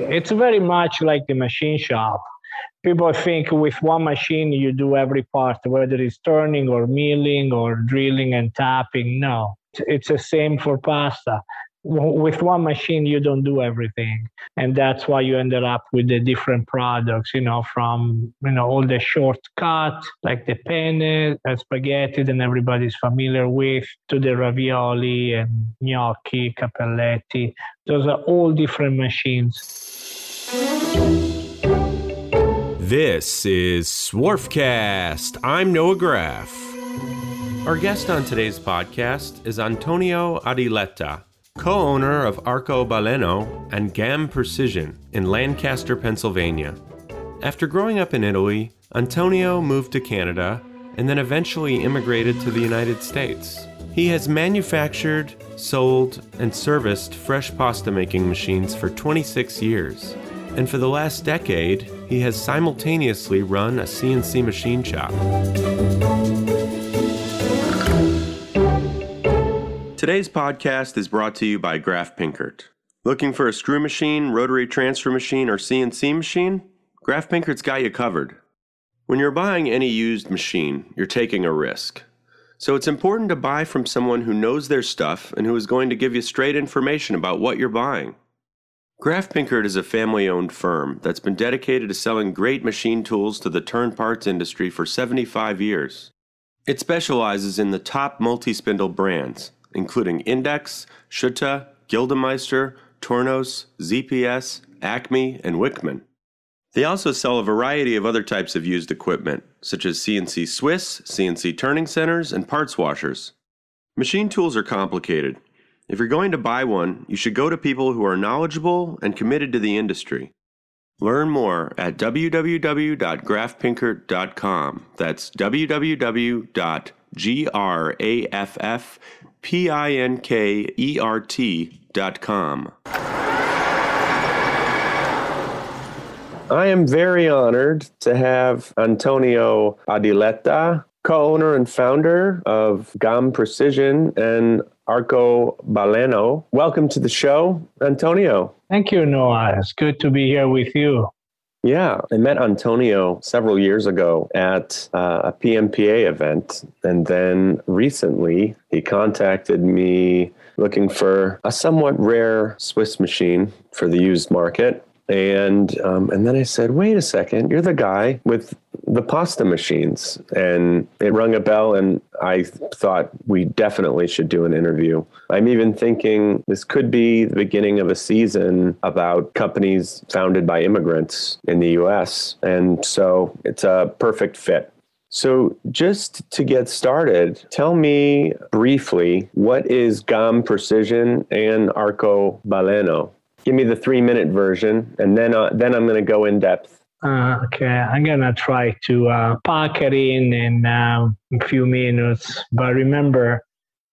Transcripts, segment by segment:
It's very much like the machine shop. People think with one machine you do every part, whether it's turning or milling or drilling and tapping. No, it's the same for pasta with one machine you don't do everything and that's why you ended up with the different products you know from you know all the shortcut like the penne uh, spaghetti that everybody's familiar with to the ravioli and gnocchi cappelletti those are all different machines this is swarfcast i'm noah graff our guest on today's podcast is antonio adiletta co owner of Arcobaleno and GAM Precision in Lancaster, Pennsylvania. After growing up in Italy, Antonio moved to Canada and then eventually immigrated to the United States. He has manufactured, sold, and serviced fresh pasta making machines for 26 years. And for the last decade, he has simultaneously run a CNC machine shop. Today's podcast is brought to you by Graff Pinkert. Looking for a screw machine, rotary transfer machine, or CNC machine? Graff Pinkert's got you covered. When you're buying any used machine, you're taking a risk. So it's important to buy from someone who knows their stuff and who is going to give you straight information about what you're buying. Graff Pinkert is a family owned firm that's been dedicated to selling great machine tools to the turn parts industry for 75 years. It specializes in the top multi spindle brands including Index, Schutte, Gildemeister, Tornos, ZPS, Acme, and Wickman. They also sell a variety of other types of used equipment, such as CNC Swiss, CNC turning centers, and parts washers. Machine tools are complicated. If you're going to buy one, you should go to people who are knowledgeable and committed to the industry. Learn more at www.graffpinkert.com. That's www.graff P I N K E R T dot com. I am very honored to have Antonio Adiletta, co owner and founder of GAM Precision and Arco Baleno. Welcome to the show, Antonio. Thank you, Noah. It's good to be here with you. Yeah, I met Antonio several years ago at uh, a PMPA event. And then recently, he contacted me looking for a somewhat rare Swiss machine for the used market. And um, and then I said, wait a second, you're the guy with the pasta machines. And it rung a bell, and I thought we definitely should do an interview. I'm even thinking this could be the beginning of a season about companies founded by immigrants in the US. And so it's a perfect fit. So, just to get started, tell me briefly what is GAM Precision and Arcobaleno? Give me the three minute version, and then uh, then I'm going to go in depth. Uh, okay, I'm gonna try to uh, pack it in in um, a few minutes. But remember,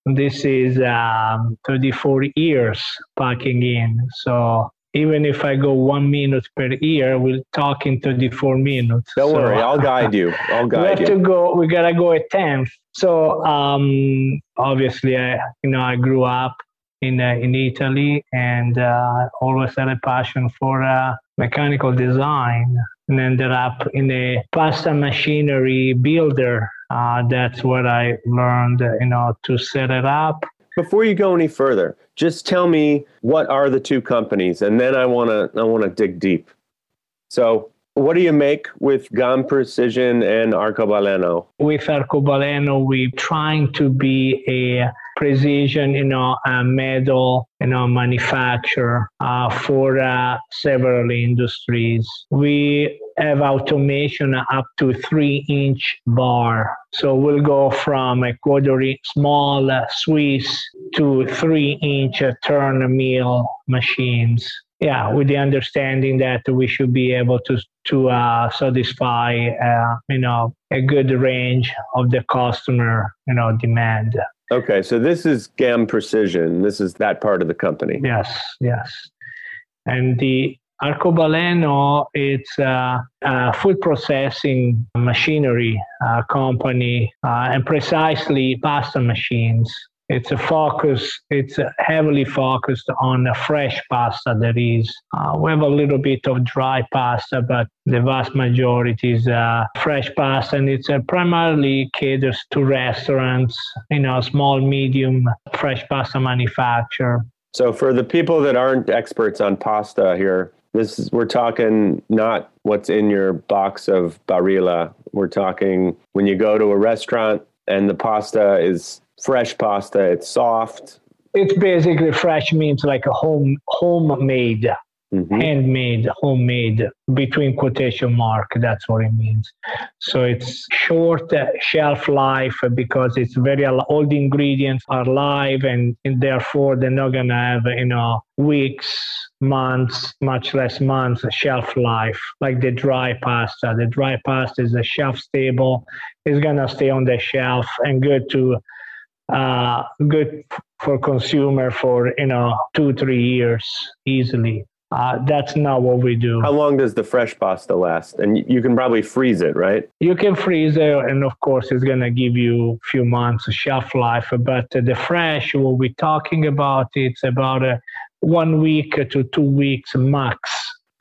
this is um, 34 years packing in. So even if I go one minute per year, we'll talk in 34 minutes. Don't so, worry, I'll guide you. I'll guide we have you. To go, we gotta go at 10. So um, obviously, I you know I grew up in uh, in Italy and uh, always had a passion for uh, mechanical design and ended up in a pasta machinery builder. Uh, that's what I learned, you know, to set it up. Before you go any further, just tell me what are the two companies, and then I want to I want to dig deep. So, what do you make with GAM Precision and Arcobaleno? With Arcobaleno, we're trying to be a precision, you know, a metal, you know, manufacturer uh, for uh, several industries. We have automation up to three inch bar. So we'll go from a quarter inch small Swiss to three inch turn mill machines yeah, with the understanding that we should be able to to uh, satisfy uh, you know a good range of the customer you know demand. Okay, so this is GAM Precision. This is that part of the company. Yes, yes, and the Arcobaleno, it's a, a food processing machinery uh, company uh, and precisely pasta machines. It's a focus. It's heavily focused on fresh pasta. There is. Uh, we have a little bit of dry pasta, but the vast majority is uh, fresh pasta, and it's uh, primarily caters to restaurants. You know, small, medium fresh pasta manufacturer. So, for the people that aren't experts on pasta here, this is, we're talking not what's in your box of Barilla. We're talking when you go to a restaurant and the pasta is fresh pasta. It's soft. It's basically fresh means like a home homemade, mm-hmm. handmade, homemade between quotation mark. That's what it means. So it's short shelf life because it's very all the ingredients are live and, and therefore they're not gonna have you know weeks months, much less months, shelf life, like the dry pasta. The dry pasta is a shelf stable, it's gonna stay on the shelf and good to uh, good for consumer for you know two three years easily. Uh, that's not what we do. How long does the fresh pasta last? And you can probably freeze it, right? You can freeze it, and of course, it's gonna give you a few months of shelf life. But the fresh, what we're talking about, it's about a one week to two weeks max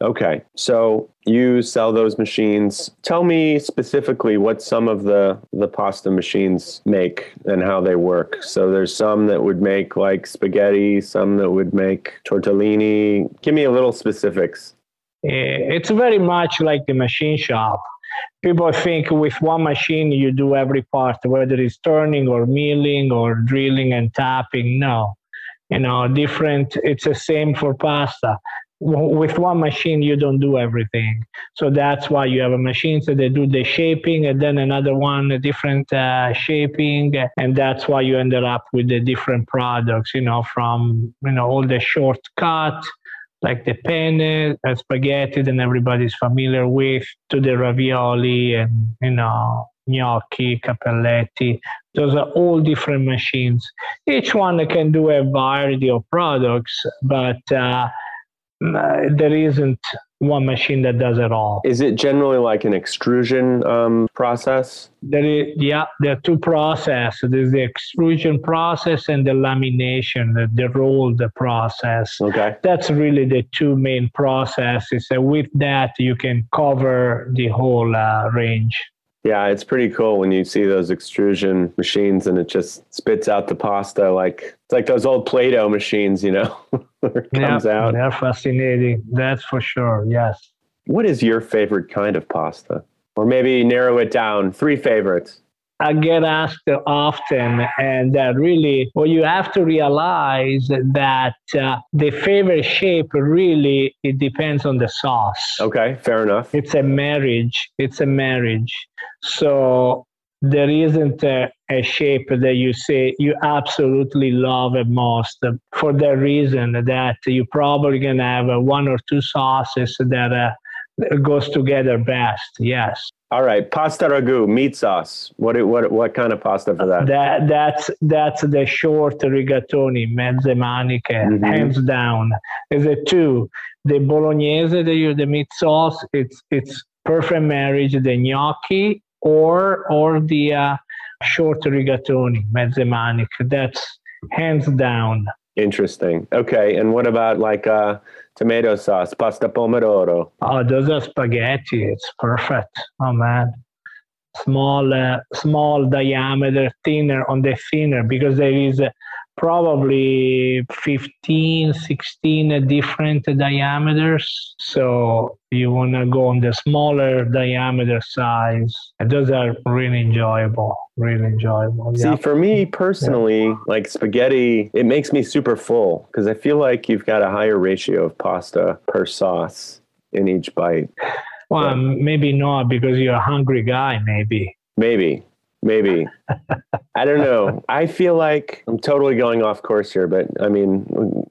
Okay. So you sell those machines. Tell me specifically what some of the the pasta machines make and how they work. So there's some that would make like spaghetti, some that would make tortellini. Give me a little specifics. Eh, it's very much like the machine shop. People think with one machine you do every part, whether it's turning or milling or drilling and tapping. No, you know, different. It's the same for pasta with one machine you don't do everything. So that's why you have a machine so they do the shaping and then another one a different uh, shaping and that's why you ended up with the different products you know from you know all the shortcut like the penne uh, spaghetti that everybody's familiar with to the ravioli and you know gnocchi cappelletti. Those are all different machines. Each one can do a variety of products but uh, there isn't one machine that does it all. Is it generally like an extrusion um, process? There is, yeah, there are two processes. There's the extrusion process and the lamination, the, the rolled process. Okay. That's really the two main processes. And with that, you can cover the whole uh, range. Yeah, it's pretty cool when you see those extrusion machines and it just spits out the pasta like it's like those old Play-Doh machines, you know. it comes yeah, out. They're fascinating. That's for sure. Yes. What is your favorite kind of pasta? Or maybe narrow it down. Three favorites. I get asked often, and uh, really, what you have to realize that uh, the favorite shape really it depends on the sauce. Okay, fair enough. It's a marriage. It's a marriage. So there isn't a, a, shape that you say you absolutely love the most for the reason that you're probably going to have one or two sauces that uh, goes together best yes all right, pasta ragu, meat sauce. What what what kind of pasta for that? That that's that's the short rigatoni, mezze maniche, mm-hmm. hands down. Is it two? The bolognese, the the meat sauce. It's it's perfect marriage. The gnocchi or or the uh, short rigatoni, mezze maniche. That's hands down. Interesting. Okay, and what about like uh, tomato sauce, pasta pomodoro? Oh, those are spaghetti. It's perfect. Oh man, small, uh, small diameter, thinner on the thinner because there is. Probably 15, 16 different diameters. So you want to go on the smaller diameter size. And those are really enjoyable, really enjoyable. See, yeah. for me personally, yeah. like spaghetti, it makes me super full because I feel like you've got a higher ratio of pasta per sauce in each bite. Well, maybe not because you're a hungry guy, maybe. Maybe. Maybe. I don't know. I feel like I'm totally going off course here, but I mean,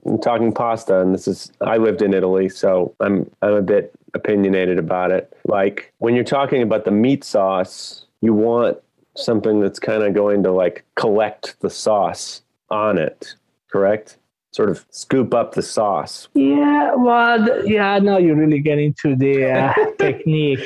I'm talking pasta, and this is I lived in Italy, so I'm I'm a bit opinionated about it. Like when you're talking about the meat sauce, you want something that's kind of going to like collect the sauce on it, correct? Sort of scoop up the sauce? Yeah, well, yeah, now you really get into the uh, technique.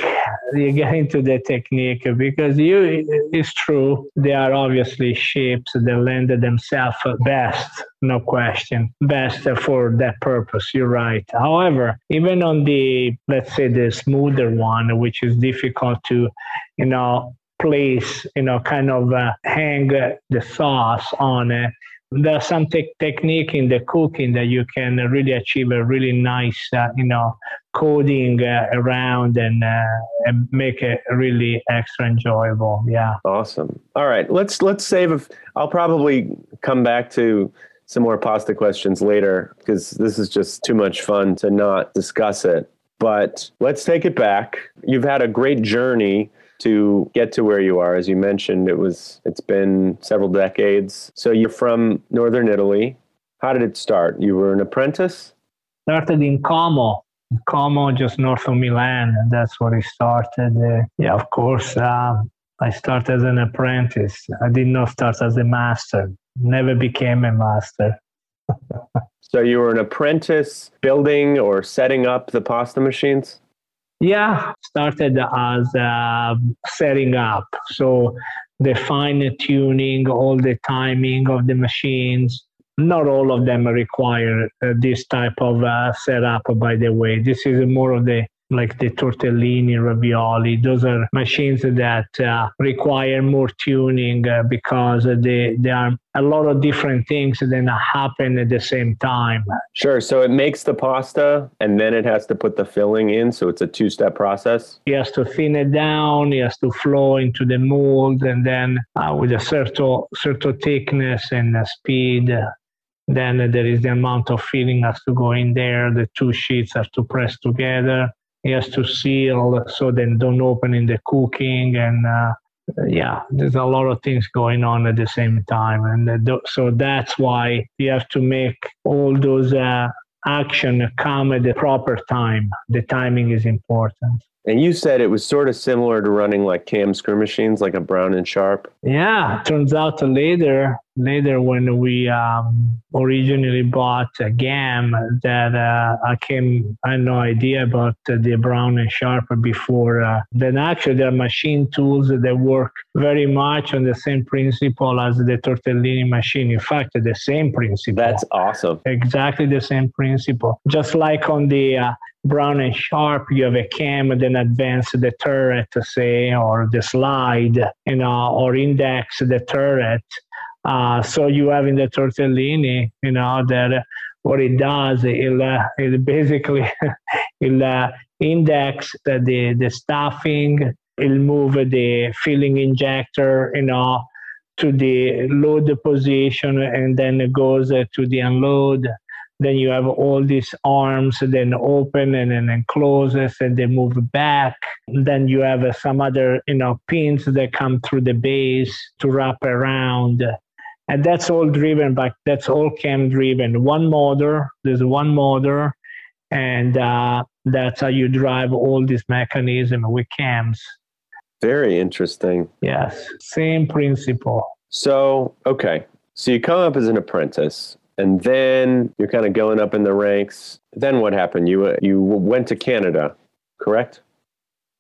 You get into the technique because you, it's true. They are obviously shapes that lend themselves best, no question, best for that purpose. You're right. However, even on the, let's say, the smoother one, which is difficult to, you know, place, you know, kind of uh, hang the sauce on it. There's some te- technique in the cooking that you can really achieve a really nice, uh, you know, coating uh, around and, uh, and make it really extra enjoyable. Yeah. Awesome. All right, let's let's save. I'll probably come back to some more pasta questions later because this is just too much fun to not discuss it. But let's take it back. You've had a great journey to get to where you are. As you mentioned, it was it's been several decades. So you're from northern Italy. How did it start? You were an apprentice. Started in Como, Como, just north of Milan, and that's where it started. Uh, yeah, of course. Uh, I started as an apprentice. I did not start as a master. Never became a master. so you were an apprentice building or setting up the pasta machines? Yeah, started as uh, setting up. So the fine tuning, all the timing of the machines. Not all of them require uh, this type of uh, setup, by the way. This is more of the like the tortellini, ravioli. Those are machines that uh, require more tuning uh, because they, there are a lot of different things that happen at the same time. Sure. So it makes the pasta and then it has to put the filling in. So it's a two step process. He has to thin it down, he has to flow into the mold, and then uh, with a certain, certain thickness and speed. Then there is the amount of filling has to go in there. The two sheets have to press together he has to seal so then don't open in the cooking and uh, yeah there's a lot of things going on at the same time. And so that's why you have to make all those uh, action come at the proper time. The timing is important and you said it was sort of similar to running like cam screw machines, like a Brown and Sharpe. Yeah, turns out later, later when we um, originally bought a GAM, that uh, I came, I had no idea about the Brown and Sharpe before. Uh, then actually, there are machine tools that work very much on the same principle as the tortellini machine. In fact, the same principle. That's awesome. Exactly the same principle. Just like on the uh, Brown and Sharpe, you have a cam then advance the turret, say, or the slide, you know, or index the turret. Uh, so you have in the tortellini, you know, that what it does, it'll, uh, it basically it'll uh, index the, the, stuffing, it'll move the filling injector, you know, to the load position and then it goes to the unload then you have all these arms then open and then closes and they move back. Then you have uh, some other you know pins that come through the base to wrap around. And that's all driven by that's all cam driven. One motor there's one motor and uh, that's how you drive all this mechanism with cams. Very interesting. Yes same principle. So okay. So you come up as an apprentice and then you're kind of going up in the ranks. Then what happened? You uh, you went to Canada, correct?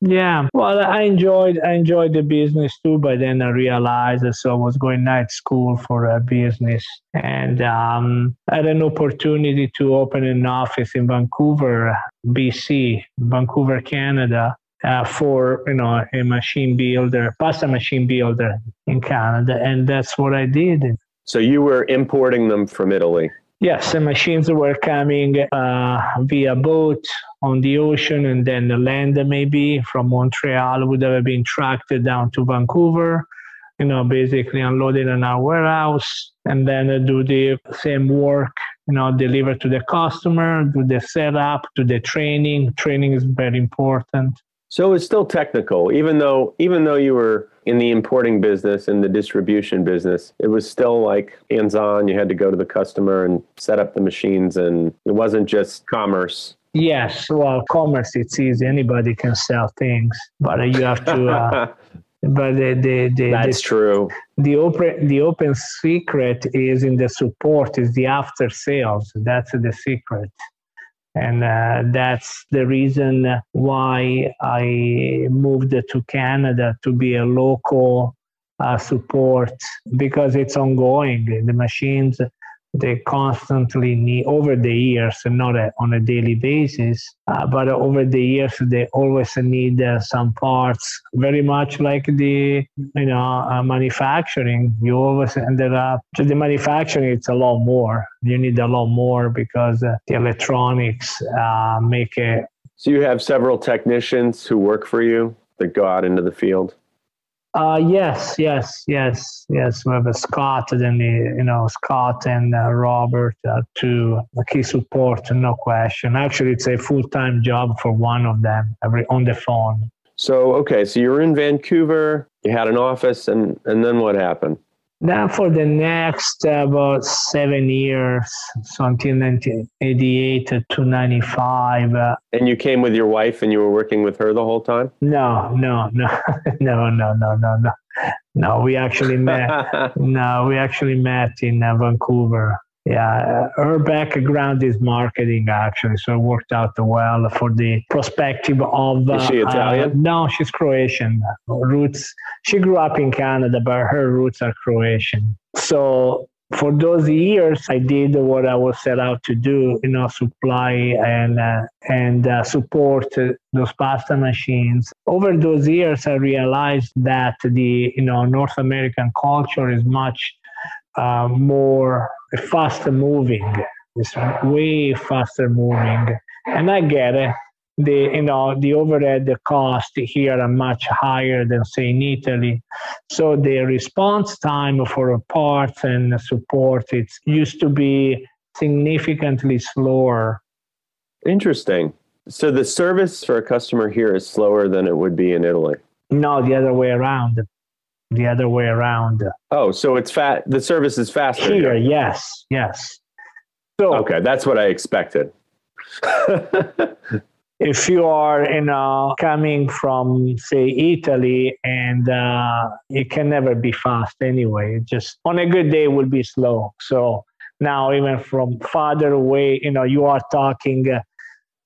Yeah, well, I enjoyed I enjoyed the business too, but then I realized so I was going night school for a business, and um, I had an opportunity to open an office in Vancouver, BC, Vancouver, Canada, uh, for you know a machine builder, pasta machine builder in Canada, and that's what I did. So you were importing them from Italy? Yes, the machines were coming uh, via boat on the ocean and then the land maybe from Montreal would have been tracked down to Vancouver, you know, basically unloaded in our warehouse and then do the same work, you know, deliver to the customer, do the setup, do the training. Training is very important. So it's still technical, even though even though you were in the importing business and the distribution business, it was still like hands-on. You had to go to the customer and set up the machines, and it wasn't just commerce. Yes, well, commerce it's easy. Anybody can sell things, but you have to. Uh, but the, the, the that's the, true. the open the open secret is in the support is the after sales that's the secret and uh, that's the reason why i moved to canada to be a local uh, support because it's ongoing. The machines they constantly need over the years and not a, on a daily basis uh, but over the years they always need uh, some parts very much like the you know uh, manufacturing. You always ended up to the manufacturing it's a lot more. You need a lot more because uh, the electronics uh, make it so you have several technicians who work for you that go out into the field uh, yes, yes, yes, yes. We have a Scott, then you know Scott and uh, Robert, uh, two key support, no question. Actually, it's a full time job for one of them, every on the phone. So okay, so you were in Vancouver, you had an office, and and then what happened? Then for the next uh, about seven years, so until 1988 to 95. Uh, and you came with your wife and you were working with her the whole time? No, no, no, no, no, no, no, no. No, we actually met. no, we actually met in uh, Vancouver. Yeah, her background is marketing actually, so it worked out well for the perspective of. Uh, is she Italian? Uh, no, she's Croatian. Roots. She grew up in Canada, but her roots are Croatian. So for those years, I did what I was set out to do, you know, supply and uh, and uh, support those pasta machines. Over those years, I realized that the you know North American culture is much uh, more faster moving. It's way faster moving, and I get it. The you know the overhead the cost here are much higher than say in Italy, so the response time for parts and support it used to be significantly slower. Interesting. So the service for a customer here is slower than it would be in Italy. No, the other way around the other way around. Oh, so it's fat. The service is faster here. Yes, yes. So okay, that's what I expected. if you are, you know, coming from say Italy, and uh, it can never be fast anyway. Just on a good day, will be slow. So now, even from farther away, you know, you are talking. Uh,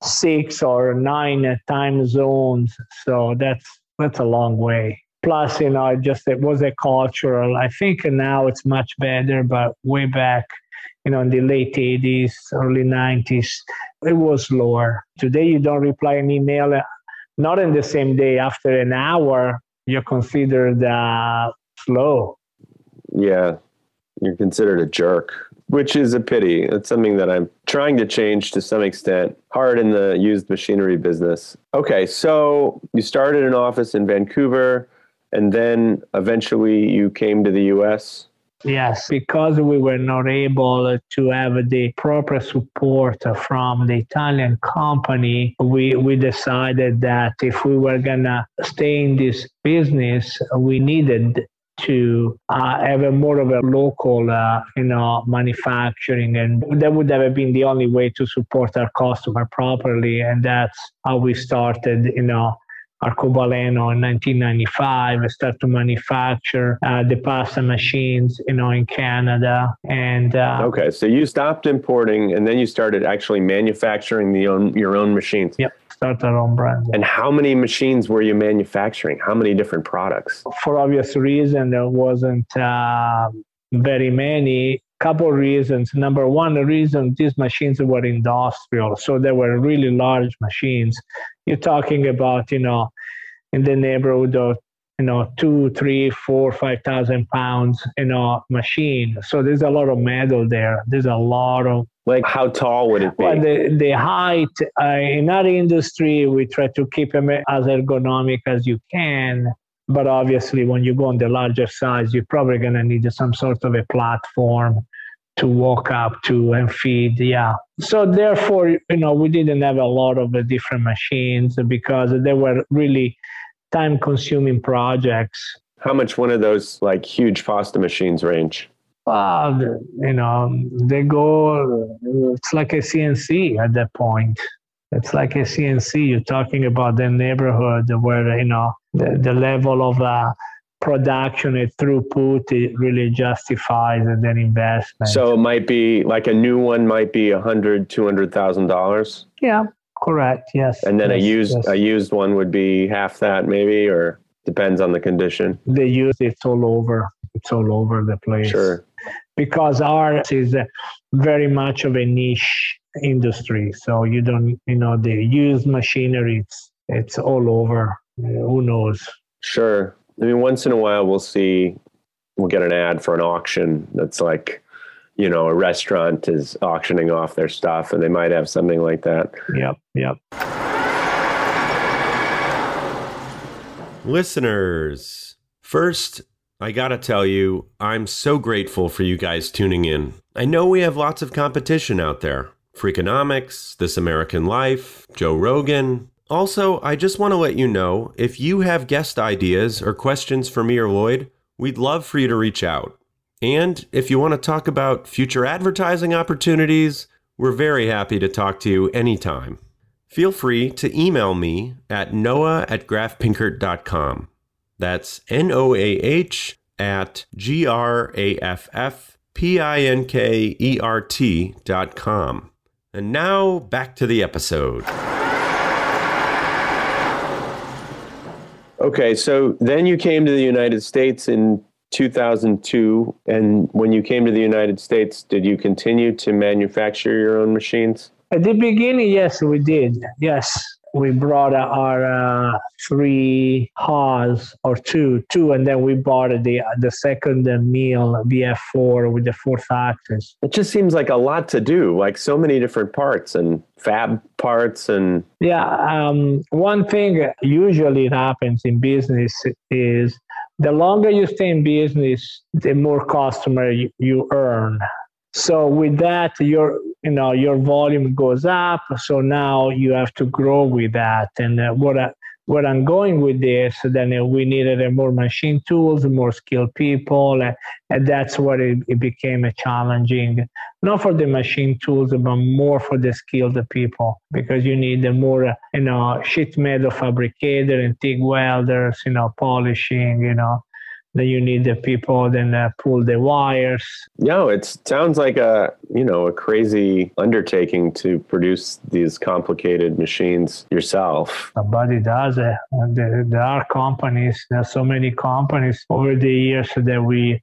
six or nine time zones so that's that's a long way plus you know it just it was a cultural i think now it's much better but way back you know in the late 80s early 90s it was lower. Today you don't reply an email not in the same day. After an hour you're considered uh, slow. Yeah you're considered a jerk which is a pity. It's something that i'm trying to change to some extent. Hard in the used machinery business. Okay so you started an office in vancouver and then eventually you came to the US? Yes, because we were not able to have the proper support from the Italian company, we, we decided that if we were going to stay in this business, we needed to uh, have a more of a local, uh, you know, manufacturing, and that would have been the only way to support our customer properly, and that's how we started, you know, Arcobaleno in 1995. I started to manufacture uh, the pasta machines, you know, in Canada. And uh, okay, so you stopped importing, and then you started actually manufacturing the own your own machines. Yep. Start our own brand. And how many machines were you manufacturing? How many different products? For obvious reason, there wasn't uh, very many couple of reasons. Number one, the reason these machines were industrial, so they were really large machines. You're talking about, you know, in the neighborhood of, you know, two, three, four, five thousand pounds, you know, machine. So there's a lot of metal there. There's a lot of like how tall would it be? Well, the, the height uh, in our industry, we try to keep them as ergonomic as you can. But obviously, when you go on the larger size, you're probably going to need some sort of a platform to walk up to and feed. Yeah. So therefore, you know, we didn't have a lot of the different machines because they were really time consuming projects. How much one of those like huge pasta machines range? Uh, you know, they go, it's like a CNC at that point. It's like a CNC. You're talking about the neighborhood where, you know, the, the level of uh, production and throughput it really justifies that investment. So it might be like a new one might be a hundred, two hundred thousand dollars. Yeah, correct. Yes. And then yes, a used yes. a used one would be half that maybe, or depends on the condition. they use it's all over. It's all over the place. Sure. Because ours is very much of a niche industry. So you don't, you know, the used machinery. It's it's all over. Who knows? Sure. I mean, once in a while we'll see, we'll get an ad for an auction that's like, you know, a restaurant is auctioning off their stuff and they might have something like that. Yep. Yep. Listeners, first, I gotta tell you, I'm so grateful for you guys tuning in. I know we have lots of competition out there Freakonomics, This American Life, Joe Rogan. Also, I just want to let you know if you have guest ideas or questions for me or Lloyd, we'd love for you to reach out. And if you want to talk about future advertising opportunities, we're very happy to talk to you anytime. Feel free to email me at noah at graffpinkert.com. That's N O A H at G R A F F P I N K E R T dot com. And now back to the episode. Okay. So then you came to the United States in 2002. And when you came to the United States, did you continue to manufacture your own machines? At the beginning, yes, we did. Yes, we brought our uh, three Haas or two, two, and then we bought the the second mill VF4 with the fourth axis. It just seems like a lot to do, like so many different parts and fab parts and Yeah, um, one thing usually happens in business is the longer you stay in business, the more customer you, you earn. So with that, your you know your volume goes up. So now you have to grow with that. And uh, what I, where I'm going with this, then uh, we needed uh, more machine tools, more skilled people, uh, and that's what it, it became a challenging, not for the machine tools, but more for the skilled people, because you need a more, you know, sheet metal fabricator and TIG welders, you know, polishing, you know, then you need the people then uh, pull the wires. No, it sounds like a you know a crazy undertaking to produce these complicated machines yourself. Nobody does it. There, there are companies. There are so many companies over the years that we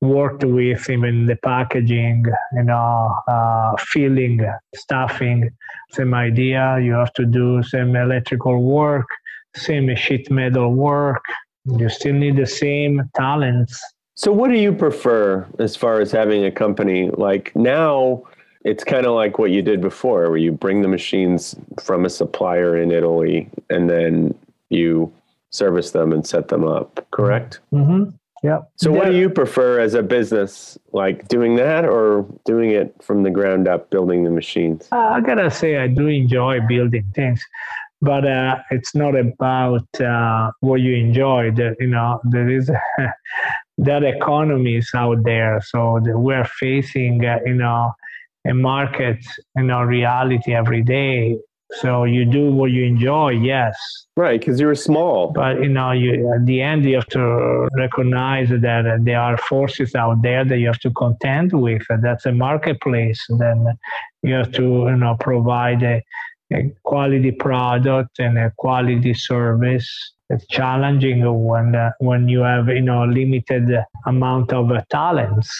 worked with, even the packaging, you know, uh, filling, stuffing. Same idea. You have to do some electrical work, same sheet metal work. You still need the same talents. So, what do you prefer as far as having a company? Like now, it's kind of like what you did before, where you bring the machines from a supplier in Italy and then you service them and set them up. Correct. Mm-hmm. Yep. So, what do you prefer as a business, like doing that or doing it from the ground up, building the machines? Uh, I gotta say, I do enjoy building things, but uh, it's not about uh, what you enjoy. That you know, there is that economy is out there, so we're facing, uh, you know, a market, you know, reality every day. So you do what you enjoy, yes, Right, because you were small. but you know, you at the end you have to recognize that there are forces out there that you have to contend with. That's a marketplace. Then you have to, you know, provide a, a quality product and a quality service. It's challenging when uh, when you have, you know, limited amount of uh, talents.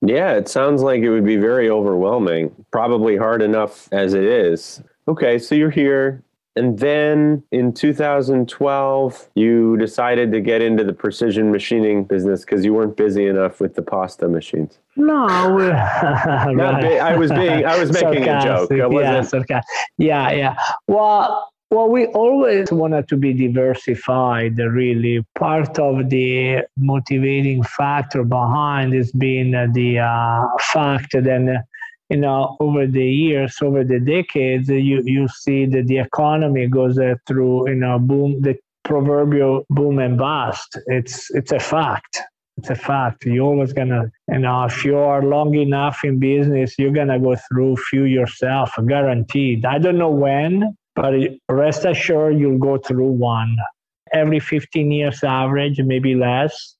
Yeah, it sounds like it would be very overwhelming. Probably hard enough as it is. Okay, so you're here. And then in 2012, you decided to get into the precision machining business because you weren't busy enough with the pasta machines. No, right. I was being, I was making a joke. I yeah, wasn't. sarcastic. yeah, yeah. Well, well, we always wanted to be diversified. Really, part of the motivating factor behind has been the uh, fact that. You know, over the years, over the decades, you, you see that the economy goes uh, through, you know, boom, the proverbial boom and bust. It's it's a fact. It's a fact. You're always gonna, you know, if you are long enough in business, you're gonna go through few yourself, guaranteed. I don't know when, but rest assured you'll go through one. every 15 years average, maybe less,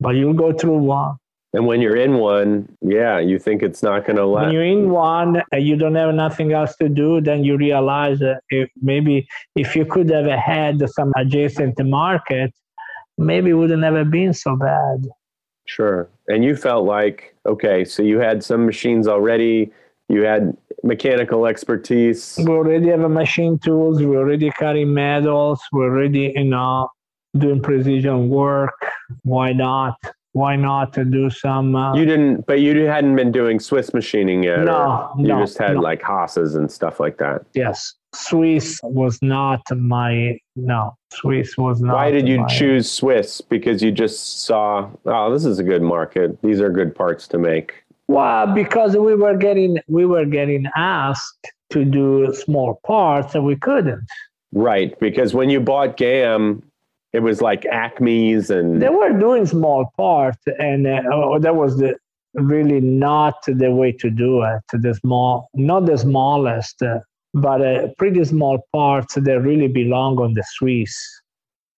but you'll go through one. And when you're in one, yeah, you think it's not going to last. When you're in one and you don't have nothing else to do, then you realize that if maybe if you could have had some adjacent market, maybe it wouldn't have been so bad. Sure. And you felt like, okay, so you had some machines already, you had mechanical expertise. We already have a machine tools, we already carry metals, We're already, you know, doing precision work. Why not? Why not to do some? Uh, you didn't, but you hadn't been doing Swiss machining yet. No, you no, just had no. like Haas's and stuff like that. Yes, Swiss was not my no. Swiss was not. Why did you my, choose Swiss? Because you just saw, oh, this is a good market. These are good parts to make. Well, because we were getting we were getting asked to do small parts and we couldn't. Right, because when you bought GAM, it was like Acme's and they were doing small parts, and uh, oh, that was the really not the way to do it. The small, not the smallest, uh, but uh, pretty small parts that really belong on the Swiss.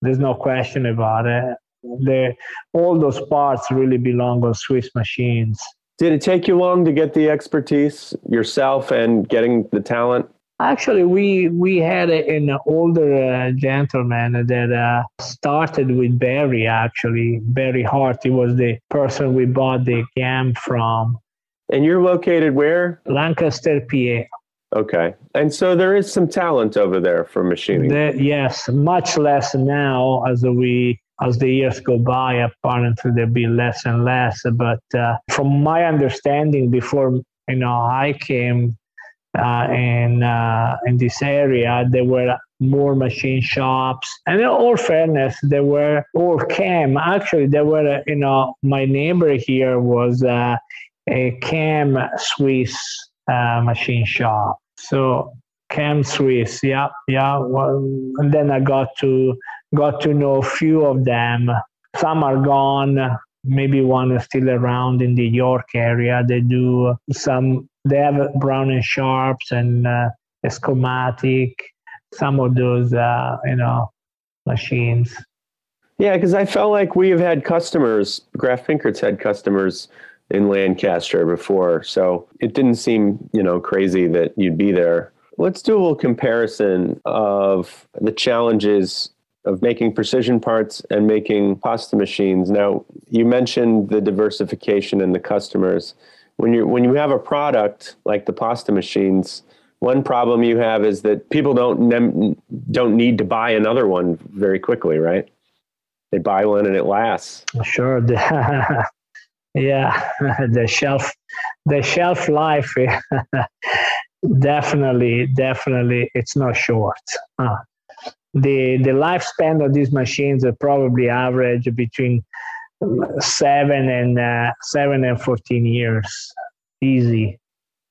There's no question about it. All those parts really belong on Swiss machines. Did it take you long to get the expertise yourself and getting the talent? Actually, we we had a, an older uh, gentleman that uh, started with Barry. Actually, Barry Hart. He was the person we bought the GAM from. And you're located where? Lancaster, PA. Okay, and so there is some talent over there for machining. The, yes, much less now as we as the years go by. Apparently, there'll be less and less. But uh, from my understanding, before you know I came uh, in uh, in this area. There were more machine shops, and in all fairness, there were or cam. Actually, there were you know my neighbor here was uh, a cam Swiss uh, machine shop. So cam Swiss, yeah, yeah. Well, and then I got to got to know a few of them. Some are gone. Maybe one is still around in the York area. They do some they have Brown and Sharpes and uh, Escomatic, some of those, uh, you know, machines. Yeah, because I felt like we have had customers, Graff Pinkert's had customers in Lancaster before, so it didn't seem, you know, crazy that you'd be there. Let's do a little comparison of the challenges of making precision parts and making pasta machines. Now, you mentioned the diversification in the customers when you when you have a product like the pasta machines, one problem you have is that people don't don't need to buy another one very quickly, right? They buy one and it lasts. Sure. yeah, the shelf the shelf life definitely definitely it's not short. Uh, the the lifespan of these machines are probably average between seven and uh, seven and 14 years. Easy.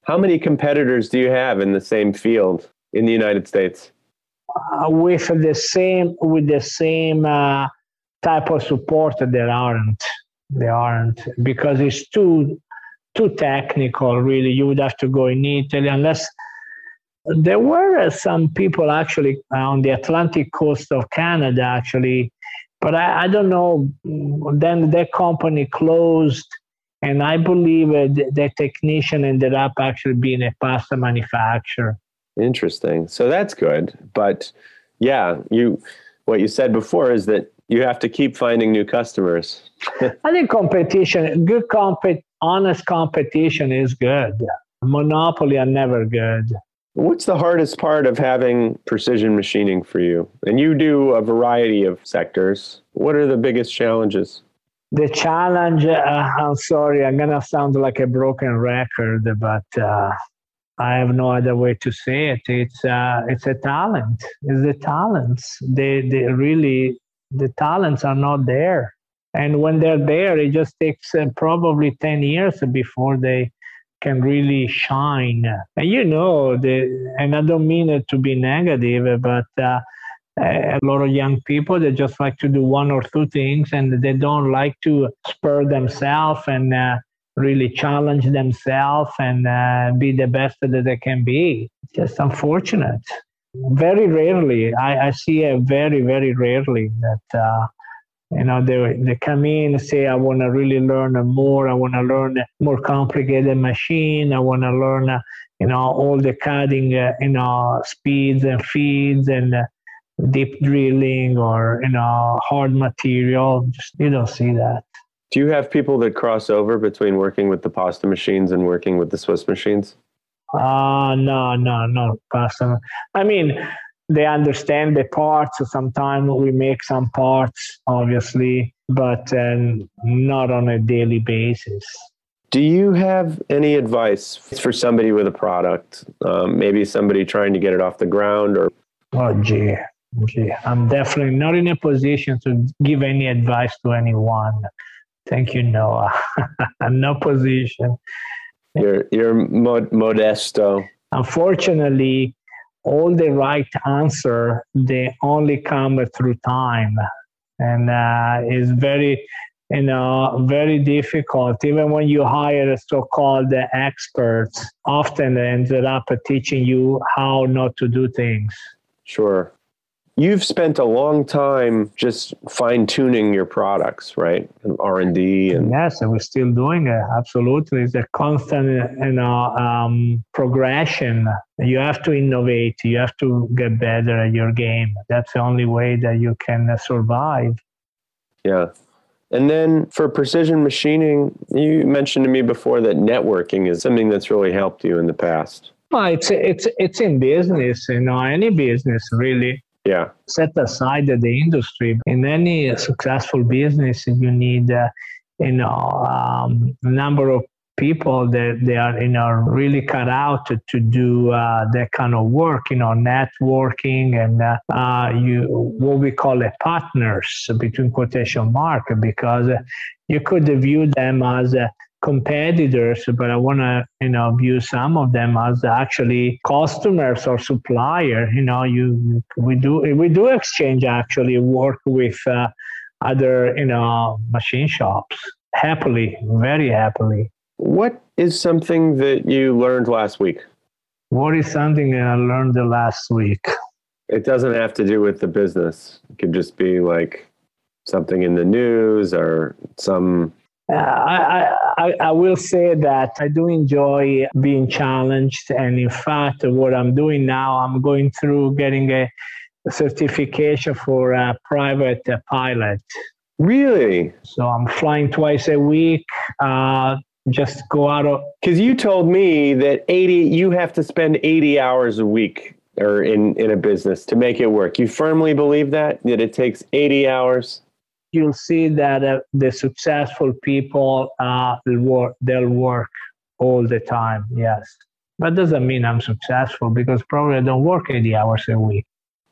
How many competitors do you have in the same field in the united states? Uh, with the same with the same uh, type of support there aren't. They aren't. Because it's too too technical really. You would have to go in italy unless there were uh, some people actually on the atlantic coast of canada actually but I, I don't know. Then that company closed, and I believe uh, the, the technician ended up actually being a pasta manufacturer. Interesting. So that's good. But yeah, you what you said before is that you have to keep finding new customers. I think competition, good compet, honest competition is good. Monopoly are never good. What's the hardest part of having precision machining for you? And you do a variety of sectors. What are the biggest challenges? The challenge, uh, I'm sorry, I'm going to sound like a broken record, but uh, I have no other way to say it. It's, uh, it's a talent. It's the talents. They, they really, the talents are not there. And when they're there, it just takes uh, probably 10 years before they can really shine. And you know, the, and I don't mean it to be negative, but uh, a lot of young people they just like to do one or two things, and they don't like to spur themselves and uh, really challenge themselves and uh, be the best that they can be. Just unfortunate. very rarely. I, I see it very, very rarely that uh, you know they they come in and say, "I want to really learn more. I want to learn a more complicated machine. I want to learn, uh, you know, all the cutting, uh, you know, speeds and feeds and." Uh, deep drilling or you know hard material just you don't see that do you have people that cross over between working with the pasta machines and working with the swiss machines uh, no, no, no, pasta. I mean, they understand the parts. Sometimes we make some parts, obviously, but um, not on a daily basis. Do you have any advice for somebody with a product? Um, maybe somebody trying to get it off the ground or. Oh, gee, gee. I'm definitely not in a position to give any advice to anyone. Thank you, Noah. I'm no position. You're you're mod- modesto. Unfortunately, all the right answer they only come through time, and uh, it's very you know very difficult. Even when you hire a so-called experts, often they ended up teaching you how not to do things. Sure you've spent a long time just fine tuning your products, right? And R and D, and yes, and we're still doing it. Absolutely, it's a constant, you know, um, progression. You have to innovate. You have to get better at your game. That's the only way that you can survive. Yeah. And then for precision machining, you mentioned to me before that networking is something that's really helped you in the past. Well, it's it's it's in business, you know, any business really yeah. Set aside the industry. In any successful business you need uh, you know um, a number of people that they are you know really cut out to, to do uh, that kind of work you know networking and uh, uh, you what we call a partners between quotation mark because you could view them as competitors, but I want to, you know, view some of them as actually customers or supplier. You know, you we do we do exchange actually work with uh, other, you know, machine shops happily, very happily. What is something that you learned last week? What is something that I learned the last week? It doesn't have to do with the business. It could just be like something in the news or some uh, I, I, I will say that I do enjoy being challenged. And in fact, what I'm doing now, I'm going through getting a certification for a private pilot. Really? So I'm flying twice a week. Uh, just go out of. Because you told me that 80, you have to spend 80 hours a week or in, in a business to make it work. You firmly believe that? That it takes 80 hours? You'll see that uh, the successful people uh, will work, they'll work all the time. Yes, but doesn't mean I'm successful because probably I don't work 80 hours a week.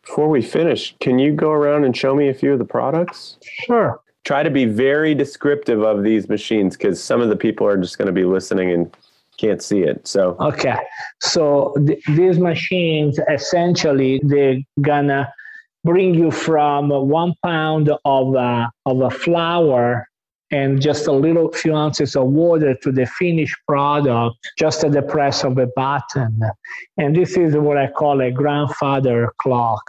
Before we finish, can you go around and show me a few of the products? Sure. Try to be very descriptive of these machines because some of the people are just going to be listening and can't see it. So okay, so th- these machines essentially they're gonna bring you from one pound of, uh, of a flour and just a little few ounces of water to the finished product just at the press of a button. And this is what I call a grandfather clock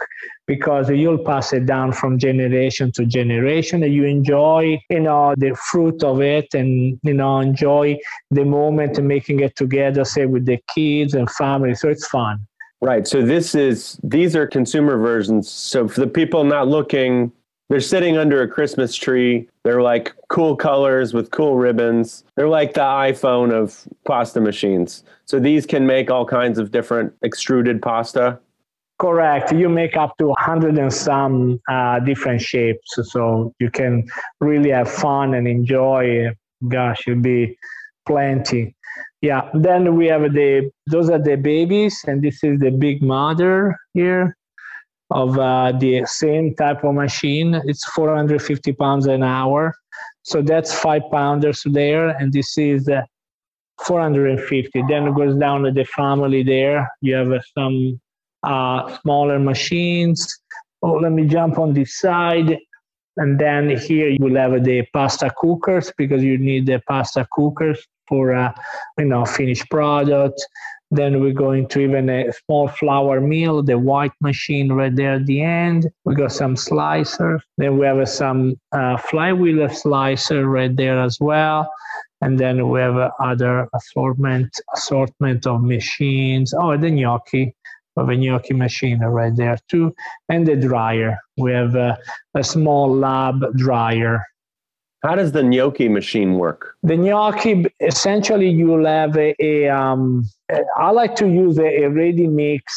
because you'll pass it down from generation to generation and you enjoy, you know, the fruit of it and, you know, enjoy the moment and making it together, say with the kids and family. So it's fun. Right. So this is these are consumer versions. So for the people not looking, they're sitting under a Christmas tree. They're like cool colors with cool ribbons. They're like the iPhone of pasta machines. So these can make all kinds of different extruded pasta. Correct. You make up to 100 and some uh, different shapes. So you can really have fun and enjoy. Gosh, it'll be plenty yeah then we have the those are the babies and this is the big mother here of uh, the same type of machine. It's 450 pounds an hour. So that's five pounders there and this is uh, 450 then it goes down to the family there. You have uh, some uh, smaller machines. Oh let me jump on this side. And then here you will have the pasta cookers because you need the pasta cookers for a you know finished product. Then we're going to even a small flour mill, the white machine right there at the end. We got some slicers. Then we have some uh, flywheel slicer right there as well. And then we have other assortment assortment of machines. Oh, the gnocchi of a gnocchi machine right there too, and the dryer. We have a small lab dryer. How does the gnocchi machine work? The gnocchi, essentially, you'll have a, a um, I like to use a, a ready mix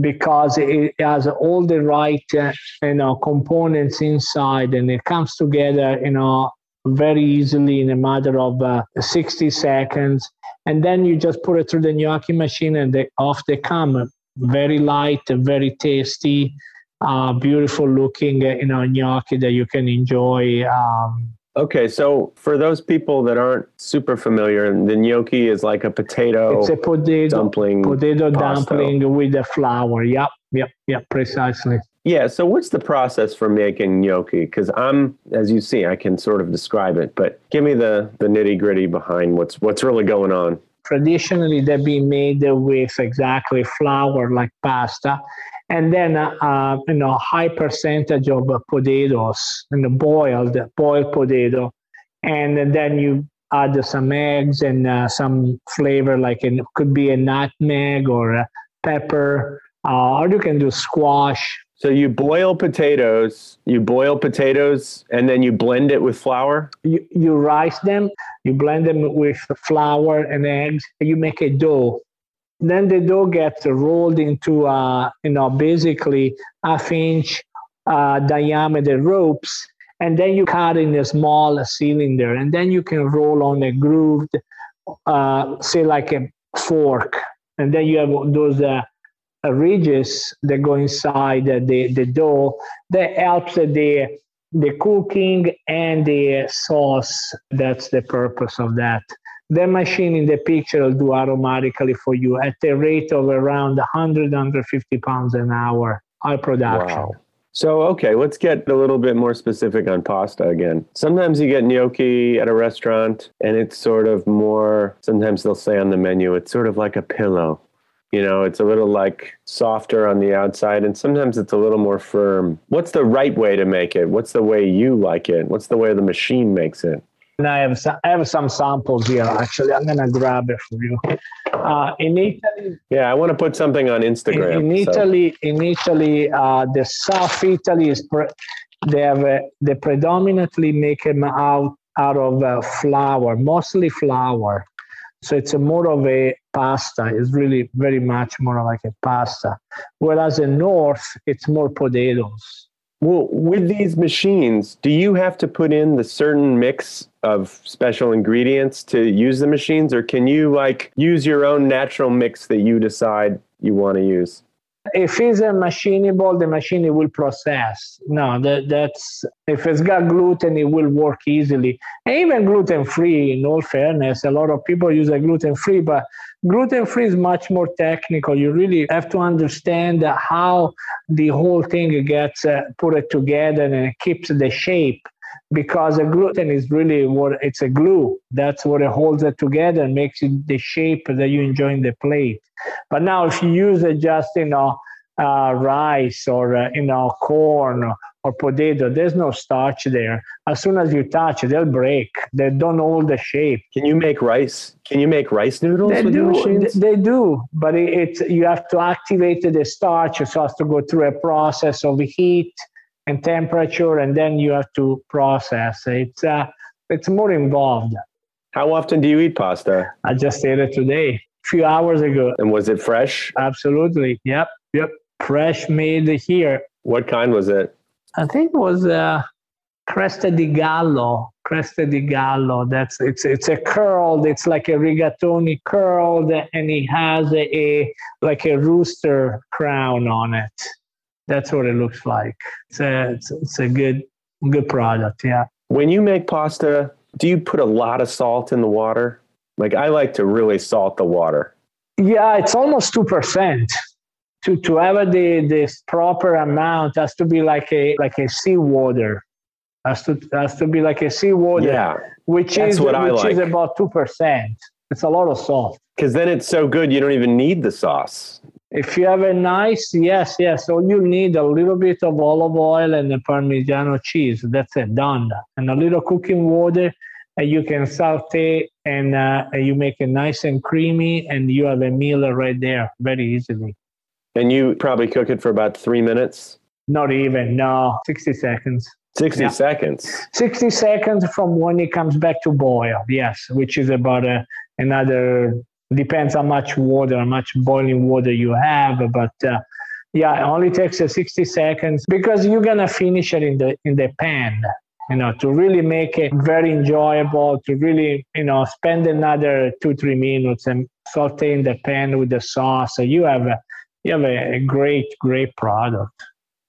because it has all the right uh, you know components inside and it comes together you know very easily in a matter of uh, 60 seconds and then you just put it through the gnocchi machine and they, off they come very light, very tasty, uh, beautiful looking, uh, you know, gnocchi that you can enjoy. Um, okay, so for those people that aren't super familiar, the gnocchi is like a potato. It's a potato dumpling. Potato dumpling with the flour. Yep, yep, yep, precisely. Yeah. So, what's the process for making gnocchi? Because I'm, as you see, I can sort of describe it, but give me the the nitty gritty behind what's what's really going on traditionally they've been made with exactly flour like pasta and then uh, you know high percentage of potatoes and boiled boiled potato and then you add some eggs and uh, some flavor like it could be a nutmeg or a pepper uh, or you can do squash so you boil potatoes, you boil potatoes, and then you blend it with flour. You, you rice them, you blend them with flour and eggs, and you make a dough. Then the dough gets rolled into, uh, you know, basically half inch uh, diameter ropes, and then you cut in a small cylinder, and then you can roll on a grooved, uh, say like a fork, and then you have those uh, ridges that go inside the, the dough that helps the the cooking and the sauce. That's the purpose of that the machine in the picture will do automatically for you at the rate of around 100 150 pounds an hour high production wow. So, okay, let's get a little bit more specific on pasta again. Sometimes you get gnocchi at a restaurant and it's sort of more, sometimes they'll say on the menu, it's sort of like a pillow. You know, it's a little like softer on the outside and sometimes it's a little more firm. What's the right way to make it? What's the way you like it? What's the way the machine makes it? And I have some, I have some samples here. Actually, I'm gonna grab it for you. Uh, in Italy, yeah, I want to put something on Instagram. In, in so. Italy, in Italy, uh, the South Italy is pre- they have a, they predominantly make them out out of uh, flour, mostly flour. So it's a more of a pasta. It's really very much more like a pasta. Whereas in North, it's more potatoes. Well, with these machines, do you have to put in the certain mix of special ingredients to use the machines, or can you like use your own natural mix that you decide you want to use? If it's a machinable, the machine will process. No, that, that's if it's got gluten, it will work easily. And even gluten free, in all fairness, a lot of people use a gluten free, but gluten free is much more technical. You really have to understand how the whole thing gets uh, put together and keeps the shape because the gluten is really what it's a glue. That's what it holds it together and makes it the shape that you enjoy in the plate. But now, if you use it just you know uh, rice or uh, you know corn or potato, there's no starch there. As soon as you touch it, they'll break. They don't hold the shape. Can you make rice? Can you make rice noodles they with do, machines? They do, but it, it's you have to activate the starch. So it has to go through a process of heat and temperature, and then you have to process. It's uh, it's more involved. How often do you eat pasta? I just ate it today, a few hours ago. And was it fresh? Absolutely. Yep. Yep. Fresh made here. What kind was it? I think it was uh, Cresta di Gallo. Cresta di Gallo. That's it's it's a curled. It's like a rigatoni curled, and it has a, a like a rooster crown on it that's what it looks like. It's a it's, it's a good good product. Yeah. When you make pasta, do you put a lot of salt in the water? Like I like to really salt the water. Yeah, it's almost two percent. To to have the this proper amount has to be like a like a seawater. Has to has to be like a seawater. Yeah, which is which like. is about two percent. It's a lot of salt. Because then it's so good you don't even need the sauce. If you have a nice, yes, yes. So you need a little bit of olive oil and the Parmigiano cheese. That's it, done. And a little cooking water. And you can saute and uh, you make it nice and creamy, and you have a meal right there very easily. And you probably cook it for about three minutes? Not even, no, 60 seconds. 60 yeah. seconds. 60 seconds from when it comes back to boil, yes, which is about a, uh, another, depends how much water, how much boiling water you have, but uh, yeah, it only takes uh, 60 seconds because you're gonna finish it in the in the pan. You know, to really make it very enjoyable, to really, you know, spend another two, three minutes and saute in the pan with the sauce. So you have a, you have a, a great, great product.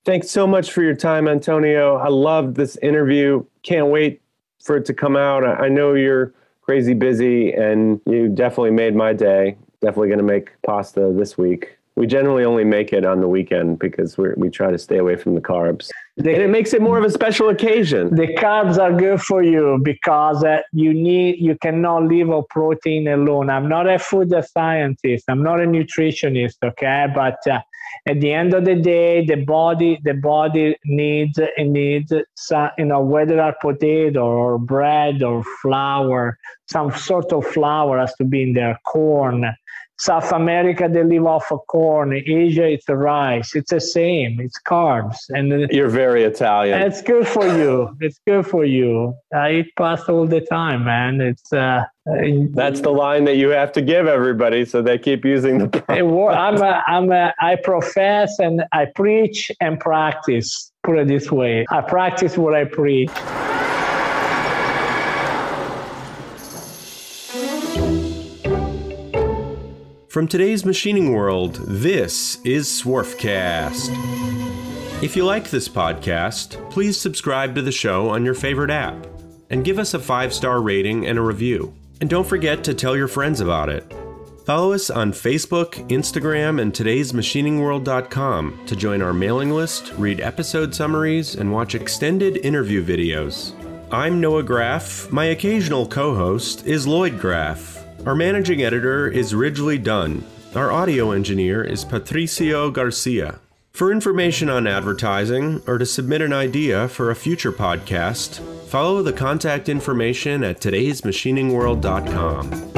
Thanks so much for your time, Antonio. I love this interview. Can't wait for it to come out. I know you're crazy busy and you definitely made my day. Definitely going to make pasta this week. We generally only make it on the weekend because we we try to stay away from the carbs. The, and it makes it more of a special occasion. The carbs are good for you because uh, you need you cannot live on protein alone. I'm not a food scientist. I'm not a nutritionist. Okay, but uh, at the end of the day, the body the body needs needs some, you know whether are potato or bread or flour, some sort of flour has to be in there, corn South America, they live off of corn. Asia, it's rice. It's the same. It's carbs. And you're very Italian. It's good for you. It's good for you. I eat pasta all the time, man. It's uh, that's the line that you have to give everybody, so they keep using the. I'm a, I'm a, I profess and I preach and practice. Put it this way: I practice what I preach. From today's machining world, this is Swarfcast. If you like this podcast, please subscribe to the show on your favorite app and give us a five star rating and a review. And don't forget to tell your friends about it. Follow us on Facebook, Instagram, and today'smachiningworld.com to join our mailing list, read episode summaries, and watch extended interview videos. I'm Noah Graff. My occasional co host is Lloyd Graff. Our managing editor is Ridgely Dunn. Our audio engineer is Patricio Garcia. For information on advertising or to submit an idea for a future podcast, follow the contact information at today'smachiningworld.com.